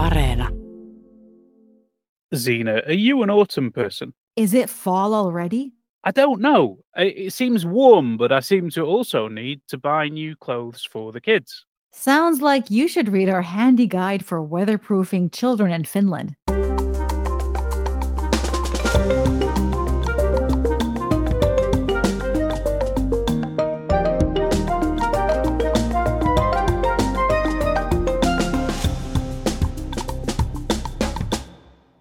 Areena. Zena, are you an autumn person? Is it fall already? I don't know. It seems warm, but I seem to also need to buy new clothes for the kids. Sounds like you should read our handy guide for weatherproofing children in Finland.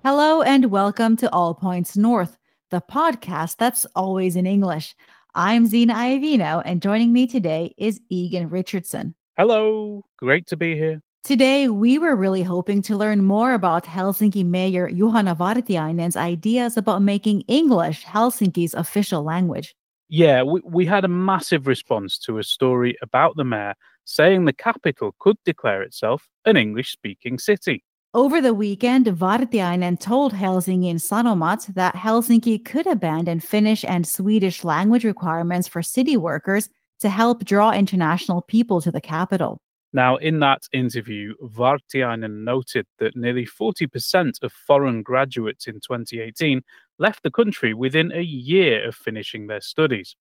Hello and welcome to All Points North, the podcast that's always in English. I'm Zena Iovino, and joining me today is Egan Richardson. Hello, great to be here. Today, we were really hoping to learn more about Helsinki Mayor Juhana Vartiainen's ideas about making English Helsinki's official language. Yeah, we, we had a massive response to a story about the mayor saying the capital could declare itself an English speaking city. Over the weekend, Vartiainen told Helsingin Sanomat that Helsinki could abandon Finnish and Swedish language requirements for city workers to help draw international people to the capital. Now, in that interview, Vartiainen noted that nearly 40% of foreign graduates in 2018 left the country within a year of finishing their studies.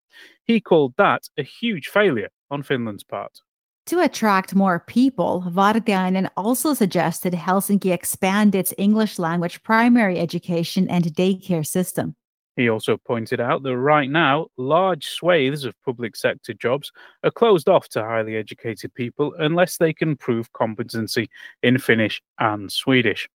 He called that a huge failure on Finland's part. To attract more people, Vartiainen also suggested Helsinki expand its English language primary education and daycare system. He also pointed out that right now, large swathes of public sector jobs are closed off to highly educated people unless they can prove competency in Finnish and Swedish.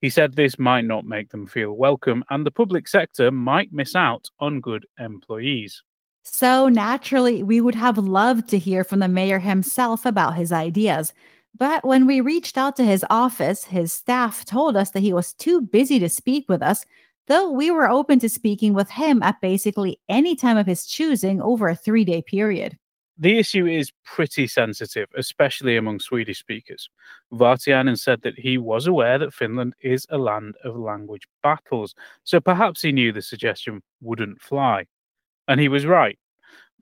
He said this might not make them feel welcome, and the public sector might miss out on good employees. So, naturally, we would have loved to hear from the mayor himself about his ideas. But when we reached out to his office, his staff told us that he was too busy to speak with us, though we were open to speaking with him at basically any time of his choosing over a three day period. The issue is pretty sensitive, especially among Swedish speakers. Vartiainen said that he was aware that Finland is a land of language battles, so perhaps he knew the suggestion wouldn't fly. And he was right.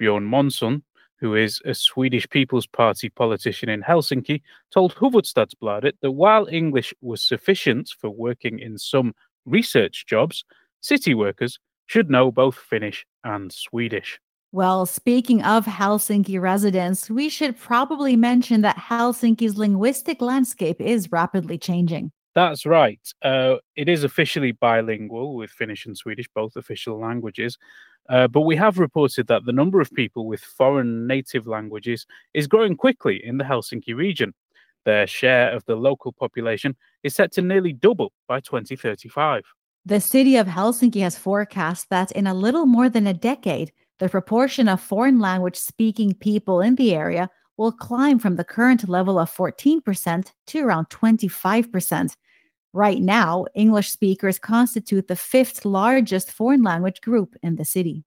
Björn Månsson, who is a Swedish People's Party politician in Helsinki, told Hufvudstadsbladet that while English was sufficient for working in some research jobs, city workers should know both Finnish and Swedish. Well, speaking of Helsinki residents, we should probably mention that Helsinki's linguistic landscape is rapidly changing. That's right. Uh, it is officially bilingual with Finnish and Swedish, both official languages. Uh, but we have reported that the number of people with foreign native languages is growing quickly in the Helsinki region. Their share of the local population is set to nearly double by 2035. The city of Helsinki has forecast that in a little more than a decade, the proportion of foreign language speaking people in the area will climb from the current level of 14% to around 25%. Right now, English speakers constitute the fifth largest foreign language group in the city.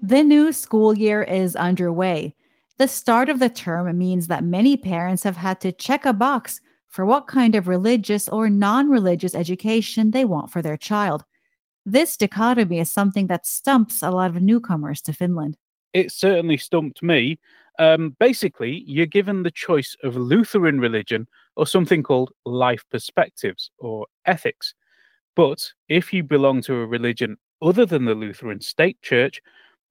The new school year is underway. The start of the term means that many parents have had to check a box for what kind of religious or non religious education they want for their child. This dichotomy is something that stumps a lot of newcomers to Finland. It certainly stumped me. Um, basically, you're given the choice of Lutheran religion or something called life perspectives or ethics. But if you belong to a religion other than the Lutheran state church,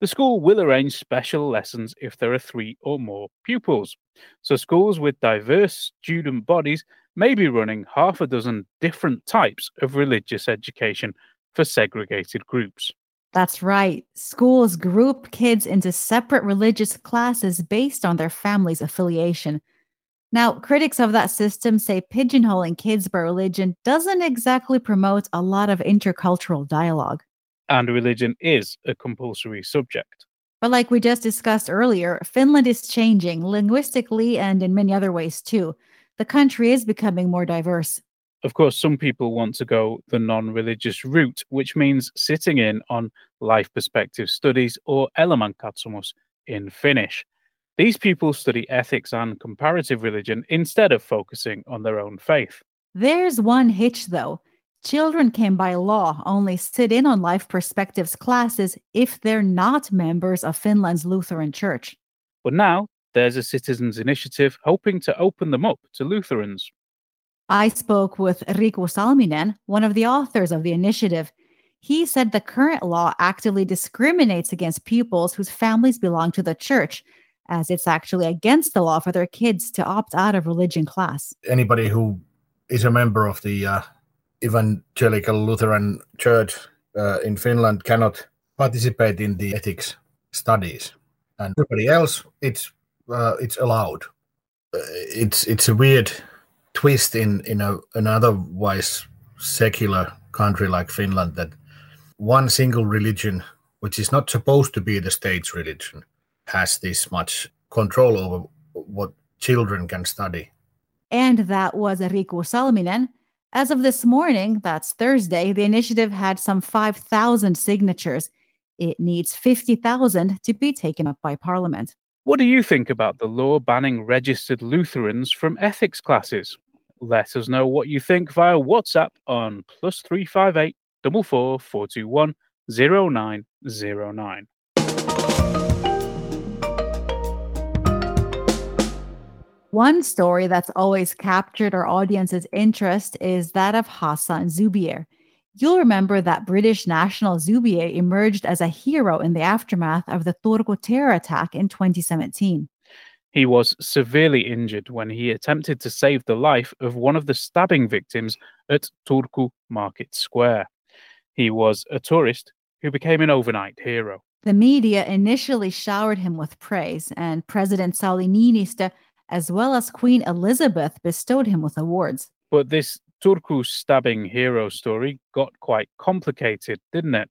the school will arrange special lessons if there are three or more pupils. So, schools with diverse student bodies may be running half a dozen different types of religious education for segregated groups. That's right. Schools group kids into separate religious classes based on their family's affiliation. Now, critics of that system say pigeonholing kids by religion doesn't exactly promote a lot of intercultural dialogue. And religion is a compulsory subject. But like we just discussed earlier, Finland is changing linguistically and in many other ways too. The country is becoming more diverse. Of course, some people want to go the non religious route, which means sitting in on life perspective studies or elämänkatsomus in Finnish. These people study ethics and comparative religion instead of focusing on their own faith. There's one hitch though. Children can, by law, only sit in on life perspectives classes if they're not members of Finland's Lutheran Church. But now there's a citizens' initiative hoping to open them up to Lutherans. I spoke with Riku Salminen, one of the authors of the initiative. He said the current law actively discriminates against pupils whose families belong to the church, as it's actually against the law for their kids to opt out of religion class. Anybody who is a member of the uh, Evangelical Lutheran Church uh, in Finland cannot participate in the ethics studies, and everybody else, it's uh, it's allowed. Uh, it's it's a weird twist in in a, an otherwise secular country like Finland that one single religion, which is not supposed to be the state's religion, has this much control over what children can study. And that was Riku Salminen. As of this morning, that's Thursday, the initiative had some 5,000 signatures. It needs 50,000 to be taken up by Parliament. What do you think about the law banning registered Lutherans from ethics classes? Let us know what you think via WhatsApp on plus three five eight double four four two one zero nine zero nine. One story that's always captured our audience's interest is that of Hassan Zubier. You'll remember that British national Zubier emerged as a hero in the aftermath of the Turku terror attack in 2017. He was severely injured when he attempted to save the life of one of the stabbing victims at Turku Market Square. He was a tourist who became an overnight hero. The media initially showered him with praise, and President Sauli Niinistö as well as Queen Elizabeth bestowed him with awards. But this Turku stabbing hero story got quite complicated, didn't it?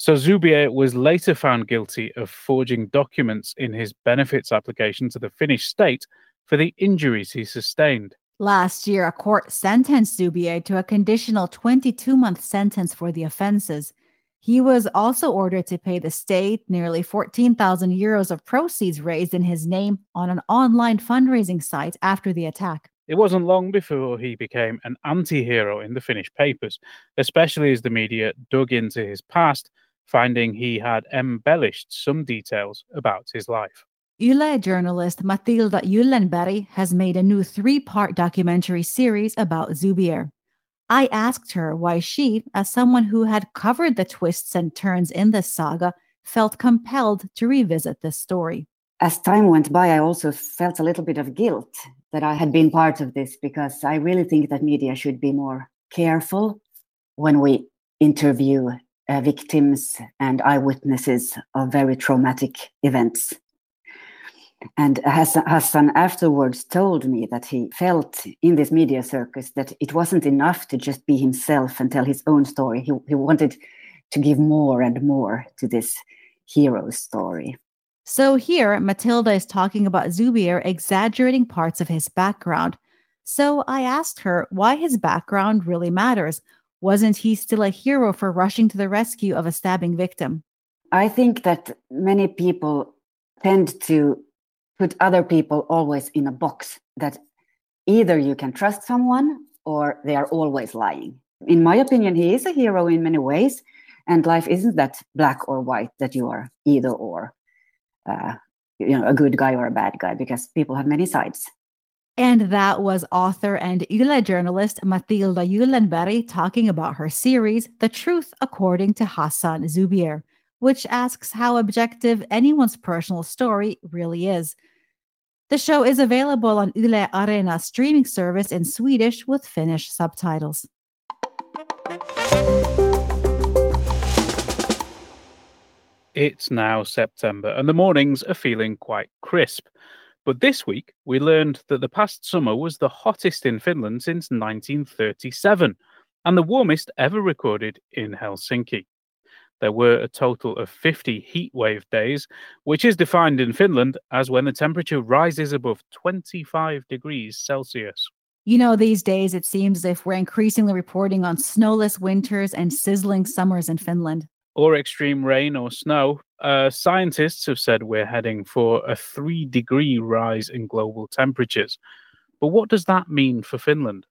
So Zubier was later found guilty of forging documents in his benefits application to the Finnish state for the injuries he sustained. Last year, a court sentenced Zubier to a conditional 22 month sentence for the offenses. He was also ordered to pay the state nearly 14,000 euros of proceeds raised in his name on an online fundraising site after the attack. It wasn't long before he became an anti hero in the Finnish papers, especially as the media dug into his past, finding he had embellished some details about his life. Yle journalist Matilda Gyllenberg has made a new three part documentary series about Zubier. I asked her why she, as someone who had covered the twists and turns in this saga, felt compelled to revisit this story. As time went by, I also felt a little bit of guilt that I had been part of this because I really think that media should be more careful when we interview uh, victims and eyewitnesses of very traumatic events. And Hassan afterwards told me that he felt in this media circus that it wasn't enough to just be himself and tell his own story. He, he wanted to give more and more to this hero story. So here, Matilda is talking about Zubier exaggerating parts of his background. So I asked her why his background really matters. Wasn't he still a hero for rushing to the rescue of a stabbing victim? I think that many people tend to put other people always in a box that either you can trust someone or they are always lying. In my opinion, he is a hero in many ways, and life isn't that black or white that you are either or, uh, you know, a good guy or a bad guy, because people have many sides. And that was author and Yle journalist Matilda Gyllenberg talking about her series, The Truth According to Hassan Zubier, which asks how objective anyone's personal story really is. The show is available on Yle Areena streaming service in Swedish with Finnish subtitles. It's now September and the mornings are feeling quite crisp. But this week, we learned that the past summer was the hottest in Finland since 1937 and the warmest ever recorded in Helsinki there were a total of 50 heatwave days, which is defined in Finland as when the temperature rises above 25 degrees Celsius. You know, these days it seems as if we're increasingly reporting on snowless winters and sizzling summers in Finland. Or extreme rain or snow. Uh, scientists have said we're heading for a three degree rise in global temperatures. But what does that mean for Finland?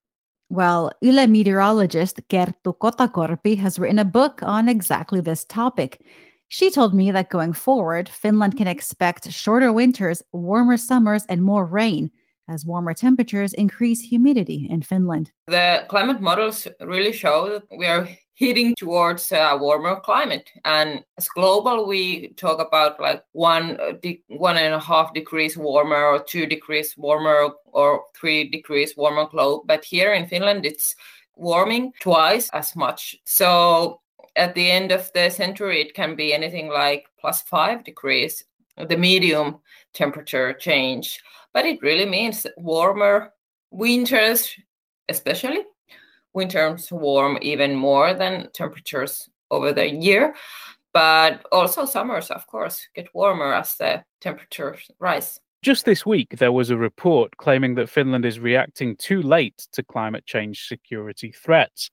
Well, Yle meteorologist Kerttu Kotakorpi has written a book on exactly this topic. She told me that going forward, Finland can expect shorter winters, warmer summers, and more rain as warmer temperatures increase humidity in Finland. The climate models really show that we are heading towards a warmer climate. And as global, we talk about like one, uh, one and a half degrees warmer or two degrees warmer or three degrees warmer globe. But here in Finland, it's warming twice as much. So at the end of the century, it can be anything like plus five degrees, the medium temperature change. But it really means warmer winters, especially winters warm even more than temperatures over the year. But also summers, of course, get warmer as the temperatures rise. Just this week, there was a report claiming that Finland is reacting too late to climate change security threats.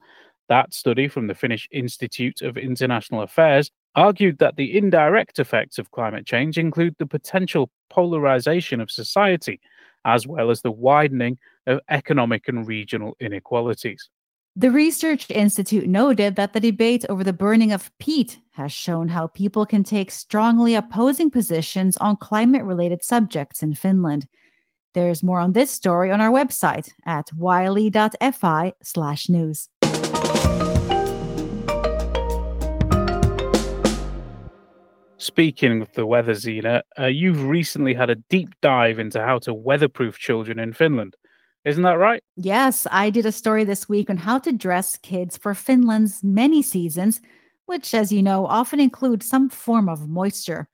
That study from the Finnish Institute of International Affairs argued that the indirect effects of climate change include the potential polarization of society, as well as the widening of economic and regional inequalities. The Research Institute noted that the debate over the burning of peat has shown how people can take strongly opposing positions on climate related subjects in Finland. There's more on this story on our website at yle.fi/news. Speaking of the weather, Zena, uh, you've recently had a deep dive into how to weatherproof children in Finland. Isn't that right? Yes, I did a story this week on how to dress kids for Finland's many seasons, which, as you know, often include some form of moisture.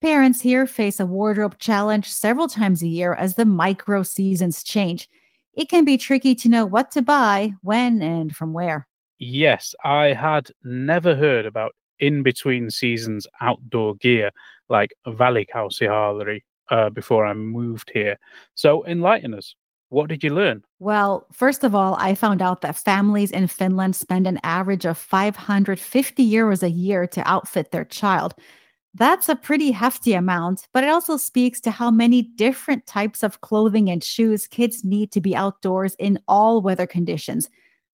Parents here face a wardrobe challenge several times a year as the micro seasons change. It can be tricky to know what to buy, when, and from where. Yes, I had never heard about in between seasons outdoor gear like Välikausihaalarit uh, before I moved here. So enlighten us. What did you learn? Well, first of all, I found out that families in Finland spend an average of 550 euros a year to outfit their child. That's a pretty hefty amount, but it also speaks to how many different types of clothing and shoes kids need to be outdoors in all weather conditions,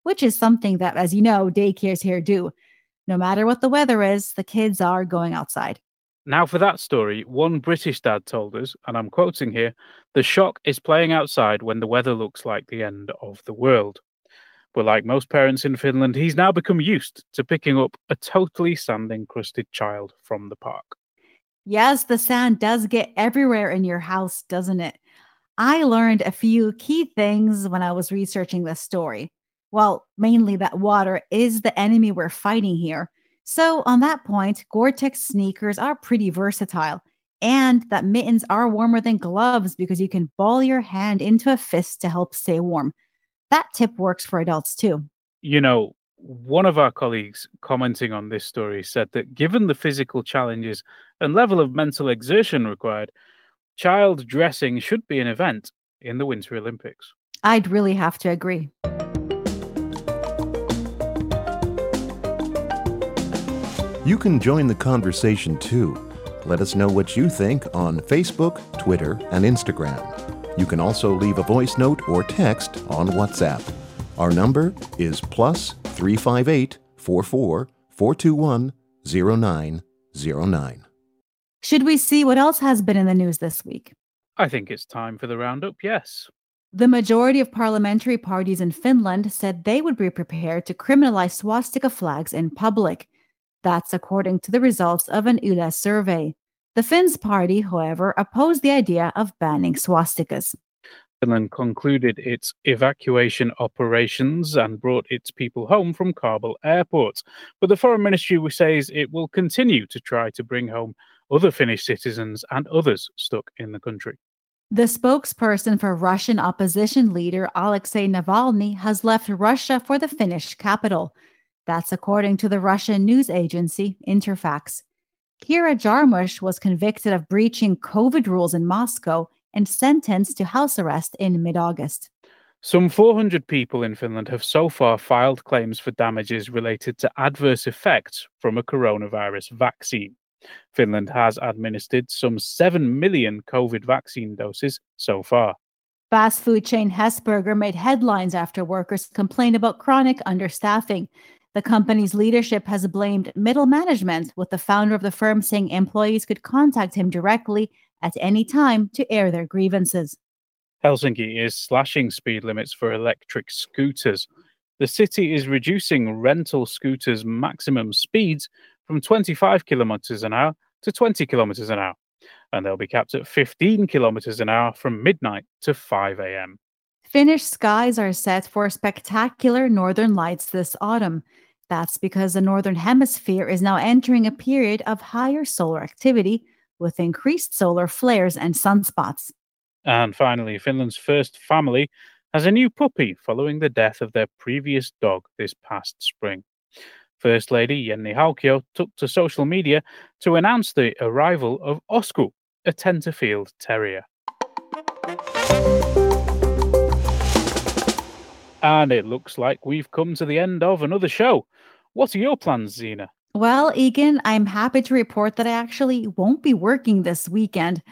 which is something that, as you know, daycares here do. No matter what the weather is, the kids are going outside. Now, for that story, one British dad told us, and I'm quoting here the shock is playing outside when the weather looks like the end of the world. But like most parents in Finland, he's now become used to picking up a totally sand encrusted child from the park. Yes, the sand does get everywhere in your house, doesn't it? I learned a few key things when I was researching this story. Well, mainly that water is the enemy we're fighting here so, on that point, Gore Tex sneakers are pretty versatile, and that mittens are warmer than gloves because you can ball your hand into a fist to help stay warm. That tip works for adults too. You know, one of our colleagues commenting on this story said that given the physical challenges and level of mental exertion required, child dressing should be an event in the Winter Olympics. I'd really have to agree. You can join the conversation too. Let us know what you think on Facebook, Twitter, and Instagram. You can also leave a voice note or text on WhatsApp. Our number is plus 358 44 421 0909. Should we see what else has been in the news this week? I think it's time for the roundup, yes. The majority of parliamentary parties in Finland said they would be prepared to criminalize swastika flags in public. That's according to the results of an Yle survey. The Finns party, however, opposed the idea of banning swastikas. Finland concluded its evacuation operations and brought its people home from Kabul airport. But the foreign ministry says it will continue to try to bring home other Finnish citizens and others stuck in the country. The spokesperson for Russian opposition leader Alexei Navalny has left Russia for the Finnish capital. That's according to the Russian news agency Interfax. Kira Yarmysh was convicted of breaching COVID rules in Moscow and sentenced to house arrest in mid August. Some 400 people in Finland have so far filed claims for damages related to adverse effects from a coronavirus vaccine. Finland has administered some 7 million COVID vaccine doses so far. Fast food chain Hesburger made headlines after workers complained about chronic understaffing. The company's leadership has blamed middle management, with the founder of the firm saying employees could contact him directly at any time to air their grievances. Helsinki is slashing speed limits for electric scooters. The city is reducing rental scooters' maximum speeds from 25 kilometers an hour to 20 kilometers an hour, and they'll be capped at 15 kilometers an hour from midnight to 5 a.m. Finnish skies are set for spectacular northern lights this autumn. That's because the northern hemisphere is now entering a period of higher solar activity with increased solar flares and sunspots. And finally, Finland's first family has a new puppy following the death of their previous dog this past spring. First Lady Jenni Haukio took to social media to announce the arrival of Osku, a Tenterfield Terrier. And it looks like we've come to the end of another show. What are your plans, Zena? Well, Egan, I'm happy to report that I actually won't be working this weekend.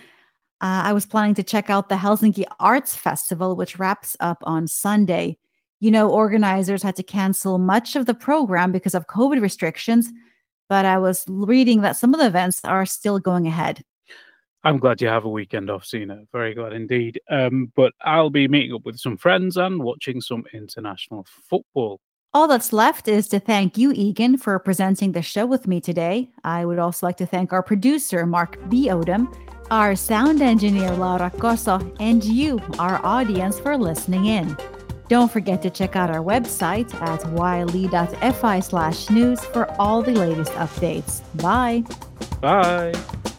Uh, I was planning to check out the Helsinki Arts Festival, which wraps up on Sunday. You know, organizers had to cancel much of the program because of COVID restrictions, but I was reading that some of the events are still going ahead. I'm glad you have a weekend off, Zena. Very glad indeed. Um, but I'll be meeting up with some friends and watching some international football. All that's left is to thank you, Egan, for presenting the show with me today. I would also like to thank our producer, Mark B. Odom, our sound engineer, Laura Koso, and you, our audience, for listening in. Don't forget to check out our website at yle.fi slash news for all the latest updates. Bye. Bye.